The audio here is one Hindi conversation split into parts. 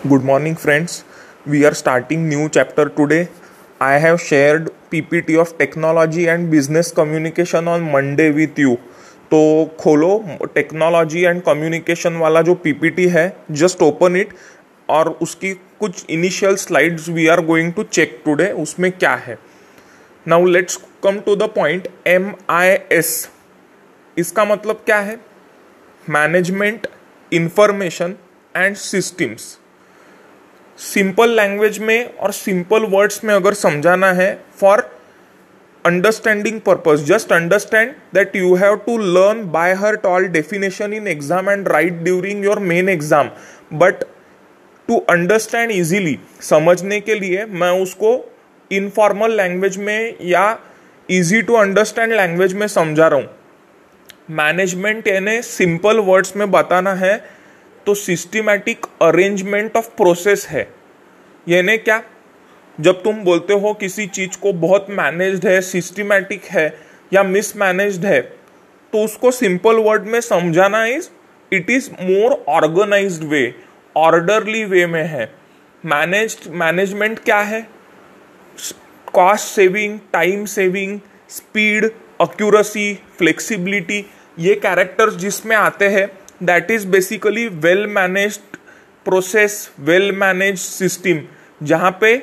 Good morning, friends. We are starting new chapter today. I have shared PPT of technology and business communication on Monday with you. तो खोलो टेक्नोलॉजी एंड कम्युनिकेशन वाला जो पीपीटी है जस्ट ओपन इट और उसकी कुछ initial slides we are going to check today उसमें क्या है now let's come to the point M I S इसका मतलब क्या है management information and systems simple language में और सिंपल वर्ड्स में अगर समझाना है for understanding purpose just understand that you have to learn by heart all definition in exam and write during your main exam. But to understand easily समझने के लिए मैं उसको इनफॉर्मल लैंग्वेज में या इजी टू अंडरस्टैंड लैंग्वेज में समझा रहा हूँ। मैनेजमेंट यानी सिंपल वर्ड्स में बताना है तो सिस्टमैटिक अरेंजमेंट ऑफ़ प्रोसेस है। यानी क्या? जब तुम बोलते हो किसी चीज़ को बहुत मैनेज्ड है सिस्टमैटिक है या मिसमैनेज्ड है तो उसको सिंपल वर्ड में समझाना is it is more organised way orderly way में है। मैनेज्ड मैनेजमेंट क्या है? Cost saving time saving speed accuracy flexibility ये कैरेक्टर्स जिसमें आते हैं that is basically well manage process well manage system जहाँ पे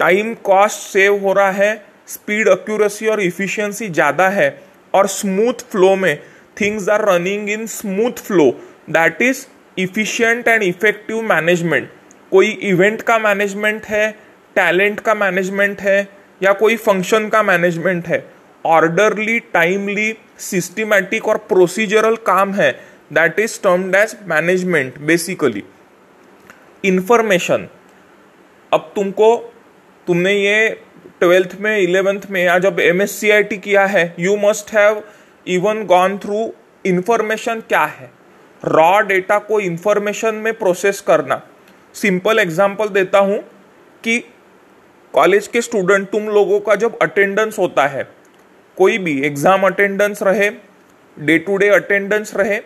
टाइम कॉस्ट सेव हो रहा है, स्पीड अक्यूरेसी और इफिशियंसी ज़्यादा है और स्मूथ फ्लो में things are running in smooth flow that is efficient and effective management कोई इवेंट का मैनेजमेंट है टैलेंट का मैनेजमेंट है, या कोई फ़ंक्शन का मैनेजमेंट है ऑर्डरली टाइमली सिस्टमैटिक और प्रोसीजरल काम है. That is termed as management basically information अब तुमको, तुमने ये ट्वेल्थ में, इलेवेंथ में, या जब M S C I T किया है you must have even gone through information क्या है? रॉ डेटा को इंफॉर्मेशन में प्रोसेस करना। सिंपल एग्ज़ाम्पल देता हूँ कि कॉलेज के स्टूडेंट तुम लोगों का जब अटेंडेंस होता है, कोई भी एग्ज़ाम अटेंडेंस रहे डे टू डे अटेंडेंस रहे,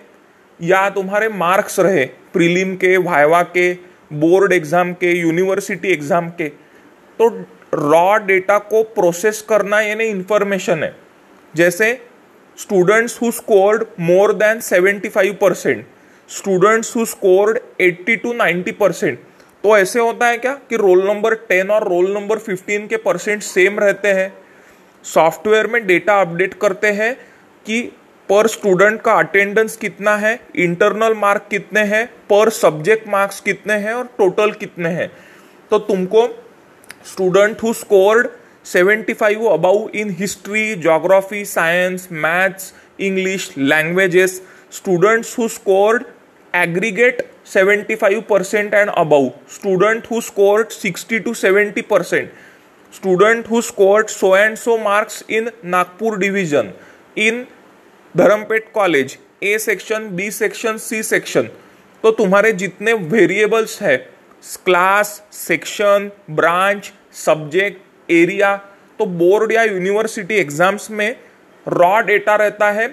या तुम्हारे मार्क्स रहे प्रीलिम के, वाइवा के बोर्ड एग्ज़ाम के, यूनिवर्सिटी एग्ज़ाम के तो रॉ डेटा को प्रोसेस करना यानी इंफॉर्मेशन है। जैसे students who scored more than 75 percent students who scored 80 to 90 percent तो ऐसे होता है क्या कि रोल नंबर 10 और रोल नंबर 15 के परसेंट सेम रहते हैं। सॉफ्टवेयर में डेटा अपडेट करते हैं कि पर स्टूडेंट का अटेंडेंस कितना है इंटरनल मार्क कितने हैं पर सब्जेक्ट मार्क्स कितने हैं और टोटल कितने हैं। तो तुमको student who scored 75 above in history geography science maths English languages students who scored aggregate 75% and above. Student who scored 60 to 70% student who scored so and so marks in nagpur division, in Dharampeth college A section B section C section तो तुम्हारे जितने वेरिएबल्स है class section branch subject area तो बोर्ड या यूनिवर्सिटी एग्ज़ाम्स में रॉ डेटा रहता है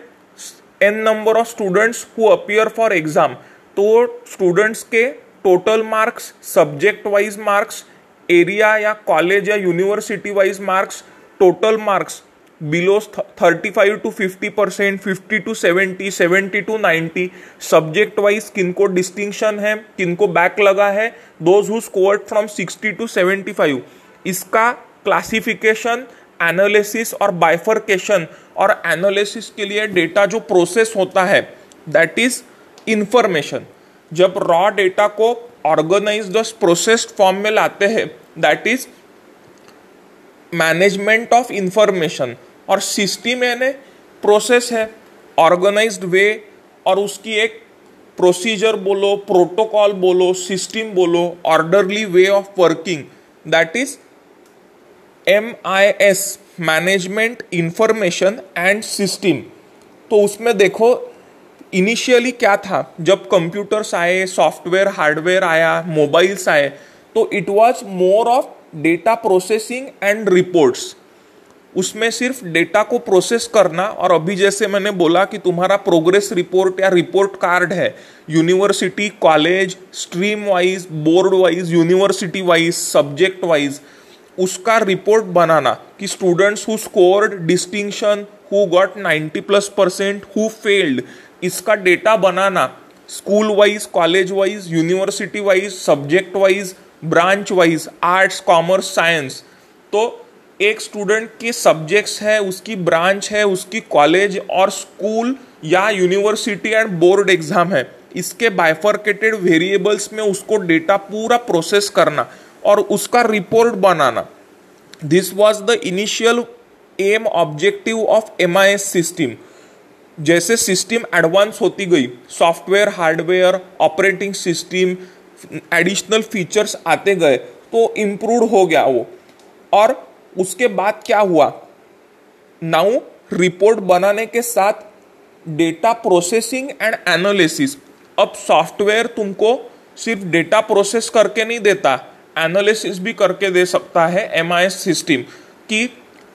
N number of students who appear for exam तो स्टूडेंट्स के total marks subject wise marks area या कॉलेज या university wise marks total marks below thirty five to fifty percent fifty to seventy seventy to ninety subject wise किनको डिस्टिंक्शन है, किनको बैक लगा है those who scored from sixty to seventy five इसका क्लासिफिकेशन एनालिसिस और बाइफर्केशन और एनालिसिस के लिए डेटा जो प्रोसेस होता है दैट इज़ इंफॉर्मेशन जब रॉ डेटा को ऑर्गेनाइज प्रोसेस्ड फॉर्म में लाते हैं that is management of information और सिस्टम यानी प्रोसेस है ऑर्गेनाइज्ड वे और उसकी एक प्रोसीजर बोलो प्रोटोकॉल बोलो सिस्टम बोलो orderly way of working that is M I S management information and system तो उसमें देखो इनिशियली क्या था? जब कंप्यूटर्स आए सॉफ्टवेयर हार्डवेयर आया मोबाइल्स आए तो it was more of data processing and reports उसमें सिर्फ़ डेटा को प्रोसेस करना और अभी जैसे मैंने बोला कि तुम्हारा प्रोग्रेस रिपोर्ट या रिपोर्ट कार्ड है university college stream wise board wise university wise subject wise उसका रिपोर्ट बनाना कि students who scored distinction who got 90 plus percent who failed इसका डेटा बनाना school wise college wise university wise subject wise branch wise arts commerce science तो एक स्टूडेंट के सब्जेक्ट्स है, उसकी ब्रांच है, उसकी कॉलेज और स्कूल या यूनिवर्सिटी एंड बोर्ड एग्ज़ाम है। इसके बाइफर्केटेड वेरिएबल्स में उसको डेटा पूरा प्रोसेस करना और उसका report banana. This was the initial aim objective of M I S system जैसे सिस्टम एडवांस होती गई software hardware operating system additional features आते गए तो इम्प्रूव हो गया वो। और उसके बाद क्या हुआ? नाउ रिपोर्ट बनाने के साथ डेटा प्रोसेसिंग एंड एनालिसिस अब सॉफ्टवेयर तुमको सिर्फ़ डेटा प्रोसेस करके नहीं देता एनालिसिस भी करके दे सकता है एमआईएस सिस्टम कि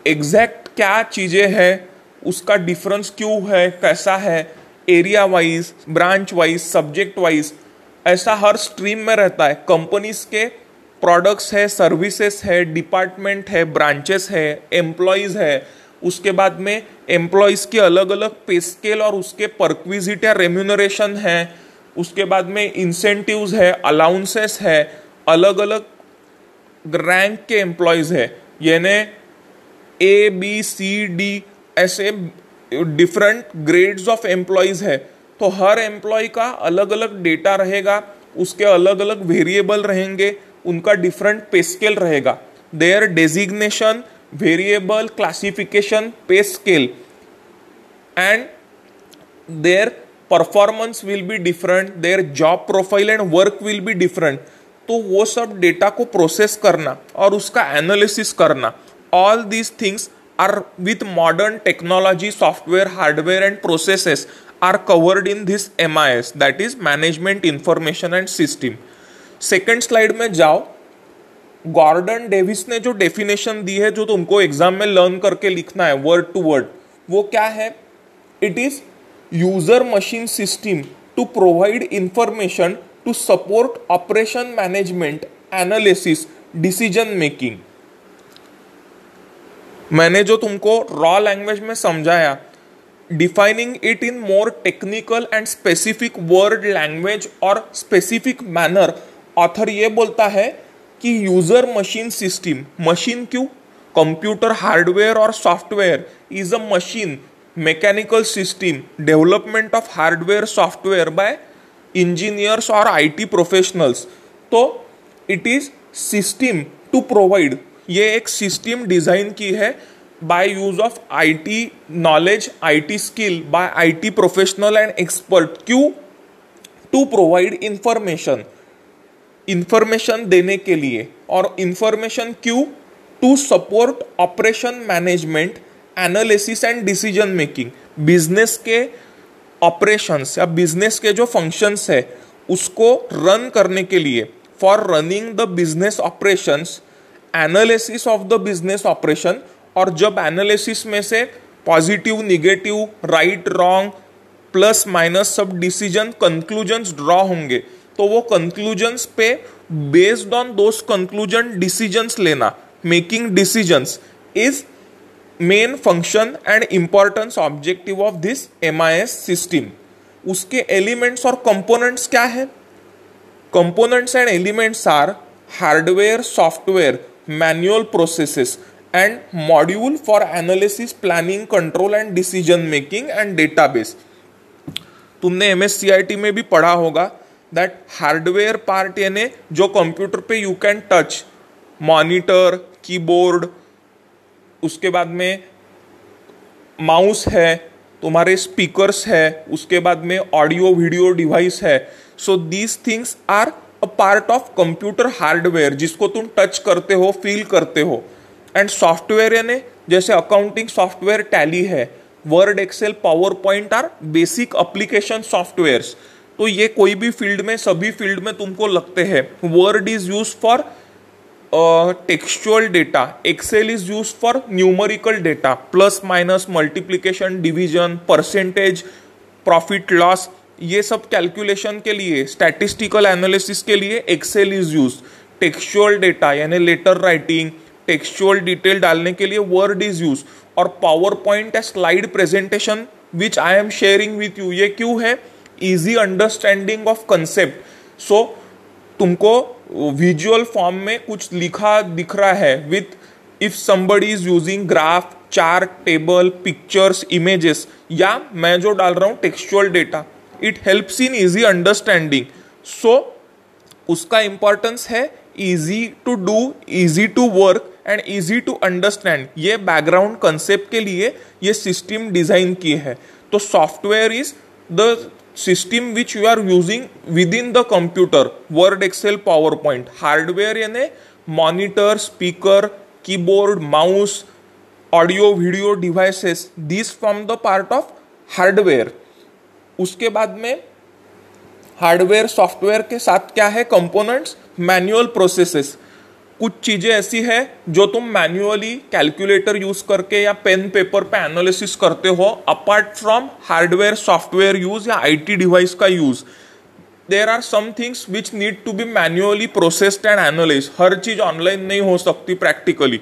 एग्जैक्ट क्या चीज़ें हैं, उसका डिफरेंस क्यों है, कैसा है area wise branch wise subject wise ऐसा हर स्ट्रीम में रहता है। कंपनीज़ के प्रोडक्ट्स है सर्विसेज़ है डिपार्टमेंट है ब्रांचेस है एम्प्लॉयज़ है, उसके बाद में एम्प्लॉयज़ के अलग अलग पे स्केल और उसके परक्विजिट या रेम्यूनरेशन है, उसके बाद में इंसेंटिव्स है अलाउंसेस है अलग अलग रैंक के एम्प्लॉयज़ है, यानी ए बी सी डी ऐसे डिफरेंट ग्रेड्स ऑफ़ एम्प्लॉयज़ है तो हर एम्प्लॉय का अलग अलग डेटा रहेगा, उसके अलग अलग वेरिएबल रहेंगे उनका डिफरेंट पे स्केल रहेगा। Their designation variable classification pay scale and their performance will be different their job profile and work will be different तो वो सब डेटा को प्रोसेस करना और उसका एनालिसिस करना। All these things are with modern technology software hardware and processes are covered in this M I S that is management information and system second slide में जाओ। गॉर्डन डेविस ने जो डेफिनेशन दी है, जो तुमको एग्ज़ाम में लर्न करके लिखना है, वर्ड टू वर्ड, वो क्या है? It is user machine system to provide information to support operation management analysis decision making मैंने जो तुमको रॉ लैंग्वेज में समझाया defining it in more technical and specific word language और स्पेसिफिक मैनर ऑथर ये बोलता है कि यूज़र मशीन सिस्टम, मशीन क्यों? कंप्यूटर हार्डवेयर और software is a machine, mechanical system, development of hardware, software by engineers और आईटी प्रोफेशनल्स। तो it is system to provide. ये एक सिस्टम डिज़ाइन की है by use of IT knowledge, IT skill, by IT professional and expert. Q? To provide information information देने के लिए और इंफॉर्मेशन क्यों? To support operation management analysis and decision making business के ऑपरेशंस या बिज़नेस के जो फ़ंक्शंस है, उसको रन करने के लिए for running the business operations analysis of the business operation और जब एनालिसिस में से positive negative right wrong plus minus सब डिसीज़न कंक्लूजन्स ड्रॉ होंगे तो वो कंक्लूजन्स पे based on those conclusion decisions लेना making decisions is main function and importance objective of this M I S system उसके एलिमेंट्स और कंपोनेंट्स क्या है? Components and elements are hardware software manual processes and module for analysis planning control and decision making and database तुमने M S C I T में भी पढ़ा होगा दैट हार्डवेयर पार्ट यानी जो कंप्यूटर पे you can touch monitor keyboard उसके बाद में माउस है, तुम्हारे स्पीकर्स है, उसके बाद में ऑडियो वीडियो डिवाइस है। So these things are a part of computer hardware जिसको तुम टच करते हो फील करते हो। एंड सॉफ्टवेयर यानी, जैसे अकाउंटिंग सॉफ्टवेयर टैली है Word Excel PowerPoint are basic application softwares तो ये कोई भी फ़ील्ड में, सभी फ़ील्ड में तुमको लगते हैं। Word is use for textual data Excel is use for numerical data plus minus multiplication multiplication percentage profit loss ये सब कैलकुलेशन के लिए स्टैटिस्टिकल एनालिसिस के लिए Excel is use textual data यानी लेटर राइटिंग टेक्सचुअल डिटेल डालने के लिए वर्ड इज़ यूज़ और पावर पॉइंट या slide presentation which I am sharing with you ये क्यों है? Easy understanding of concept so तुमको विजुअल फॉर्म में कुछ लिखा दिख रहा है with if somebody is using graph chart table pictures images या मैं जो डाल रहा हूँ textual data it helps in easy understanding so उसका इंपॉर्टेंस है easy to do easy to work and easy to understand ये बैकग्राउंड कंसेप्ट के लिए ये सिस्टम डिज़ाइन की है. तो software is the system which you are using with in the computer word Excel power point hardware यानी monitor speaker keyboard mouse audio video devices this from the part of hardware उसके बाद में हार्डवेयर सॉफ्टवेयर के साथ क्या है? कंपोनेंट्स मैनुअल प्रोसेसेस कुछ चीज़ें ऐसी है जो तुम मैन्युअली कैलकुलेटर यूज़ करके या पेन पेपर पे एनालिसिस करते हो apart from hardware software use या आईटी डिवाइस का use there are some things which need to be manually processed and analyse हर चीज़ ऑनलाइन नहीं हो सकती प्रैक्टिकली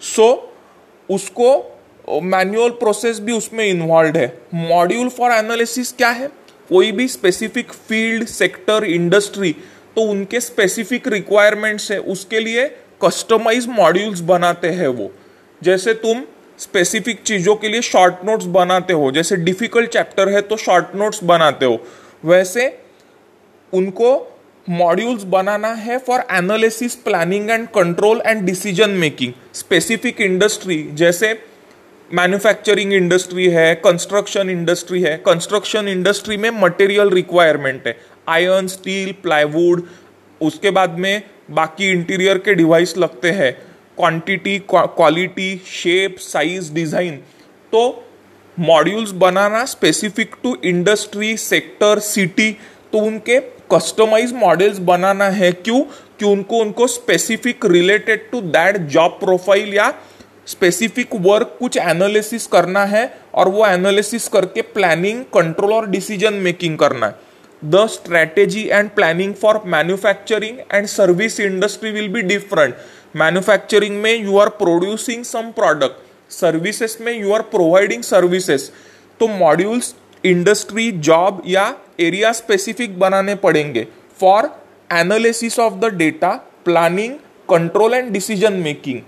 सो so, उसको मैनुअल प्रोसेस भी उसमें इन्वॉल्व है. मॉड्यूल फॉर एनालिसिस क्या है? कोई भी स्पेसिफिक फ़ील्ड सेक्टर इंडस्ट्री तो उनके स्पेसिफिक रिक्वायरमेंट्स है, उसके लिए कस्टमाइज मॉड्यूल्स बनाते हैं वो। जैसे तुम स्पेसिफिक चीज़ों के लिए शॉर्ट नोट्स बनाते हो, जैसे डिफ़िकल्ट चैप्टर है तो शॉर्ट नोट्स बनाते हो। वैसे उनको मॉड्यूल्स बनाना है for analysis planning and control and decision making specific industry जैसे मैन्युफैक्चरिंग इंडस्ट्री है कंस्ट्रक्शन इंडस्ट्री है। कंस्ट्रक्शन इंडस्ट्री में मटेरियल रिक्वायरमेंट है। आयरन स्टील प्लाईवुड उसके बाद में बाकी इंटीरियर के डिवाइस लगते हैं। Quantity quality shape size design तो modules banana specific to industry sector city तो उनके कस्टमाइज मॉडल्स बनाना है। क्यों? कि उनको उनको specific related to that job profile या स्पेसिफिक वर्क कुछ एनालिसिस करना है और वो एनालिसिस करके प्लानिंग कंट्रोल और डिसीज़न मेकिंग करना है। The strategy and planning for manufacturing and service industry will be different manufacturing में you are producing some product services में यू आर प्रोवाइडिंग सर्विसेस तो मॉड्यूल्स इंडस्ट्री जॉब या एरिया स्पेसिफिक बनाने पड़ेंगे. For analysis of the data planning control and decision making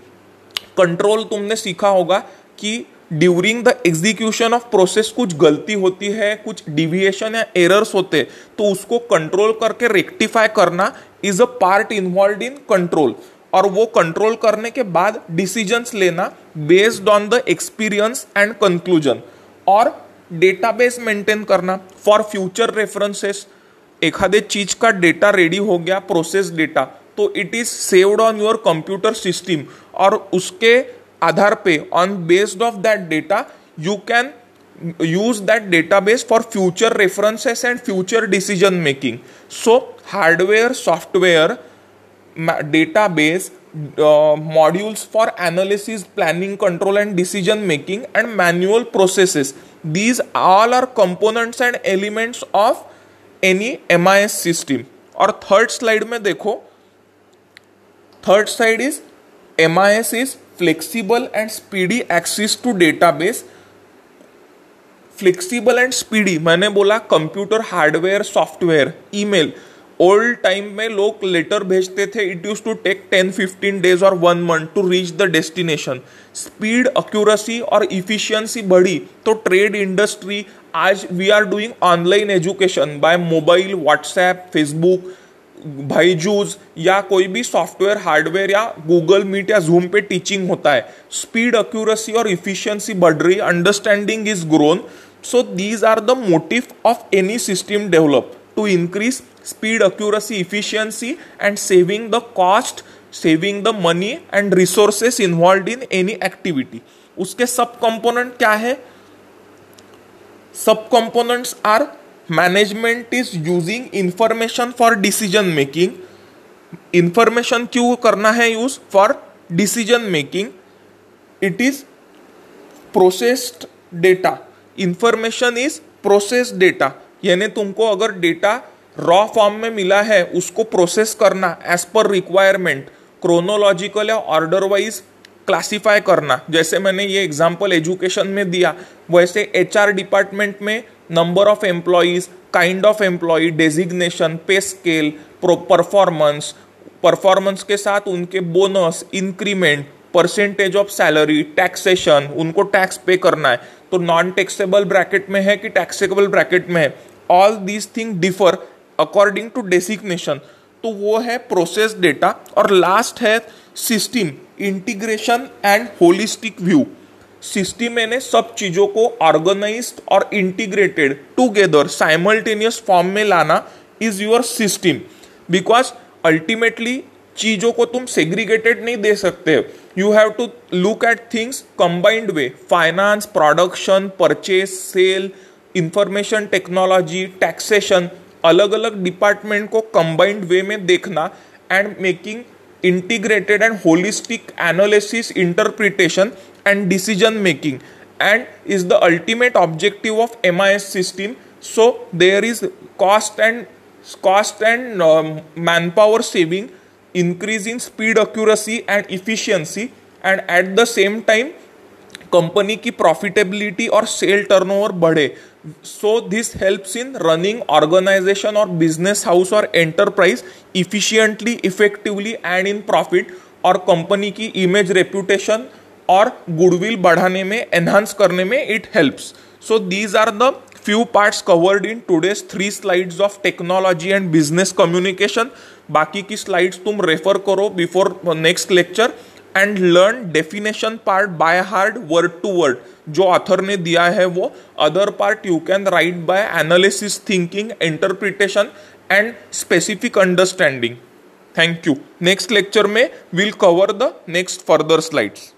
control तुमने सीखा होगा कि during the execution of process कुछ गलती होती है, कुछ डिविएशन या एरर्स होते तो उसको कंट्रोल करके रेक्टिफाई करना is a part involve in control और वो कंट्रोल करने के बाद डिसीजंस लेना based on the experience and conclusion और डेटाबेस मेंटेन करना फॉर फ्यूचर रेफरेंसेस एखादे चीज़ का डेटा रेडी हो गया प्रोसेस डेटा तो it is saved on your computer system और उसके आधार पे on based of that data you can use that database for future references and future decision making so hardware software database modules for analysis planning control and decision making and manual processes these all are components and elements of any MIS system. और थर्ड स्लाइड में देखो. Third side is M I S is flexible and speedy access to database flexible and speedy मैंने बोला computer hardware software email old time में लोग लेटर भेजते थे it use to take ten fifteen days और one month to reach the destination speed accuracy और इफिशियंसी बढ़ी तो ट्रेड इंडस्ट्री आज we are doing online education by mobile WhatsApp Facebook Byju's या कोई भी सॉफ्टवेयर हार्डवेयर या गूगल मीट या जूम पे टीचिंग होता है। स्पीड अक्यूरेसी और इफिशियंसी बढ़ रही understanding is grown so these are the motive of any system develop to increase speed accuracy, efficiency and saving the cost saving the money and resources involve in any activity उसके सब कंपोनेंट क्या है? Sub components are management is using information for decision making information क्यों करना है use for decision making it is processed data information is process data यानी तुमको अगर डेटा रॉ फॉर्म में मिला है, उसको प्रोसेस करना एज पर रिक्वायरमेंट क्रोनोलॉजिकल या ऑर्डर वाइज क्लासीफाई करना. जैसे मैंने ये एग्ज़ाम्पल एजुकेशन में दिया, वैसे एच डिपार्टमेंट में number of employees kind of employee designation pay scale performance performance के साथ उनके bonus increment percentage of salary taxation उनको टैक्स पे करना है। तो नॉन टैक्सेबल ब्रैकेट में है कि टैक्सेबल ब्रैकेट में है? All these thing differ according to designation तो वो है प्रोसेस डेटा और लास्ट है system integration and holistic view system मैंने सब चीज़ों को ऑर्गेनाइज और इंटीग्रेटेड टूगेदर साइमल्टेनियस फॉर्म में लाना is your system. Because ultimately चीज़ों को तुम सेग्रीगेटेड नहीं दे सकते। You have to look at things combined way finance production purchase sale information technology taxation अलग अलग डिपार्टमेंट को कंबाइंड वे में देखना and making integrated and holistic analysis interpretation and decision making and is the ultimate objective of MIS system so there is cost and cost and um, manpower saving increase in speed accuracy and efficiency and at the same time company की प्रॉफिटेबिलिटी और सेल टर्नओवर बढ़े So this helps in running organisation और बिज़नेस हाउस और enterprise efficiently effectively and in profit और कंपनी की इमेज रेप्यूटेशन और गुडविल बढ़ाने में एनहांस करने में it helps so these are the few parts covered in today's three slides of technology and business communication. बाकी की स्लाइड्स तुम रेफर करो before next lecture and learn definition part by hard word to word जो ऑथर ने दिया है वो other part you can write by analysis thinking interpretation and specific understanding thank you next lecture में will cover the next further slides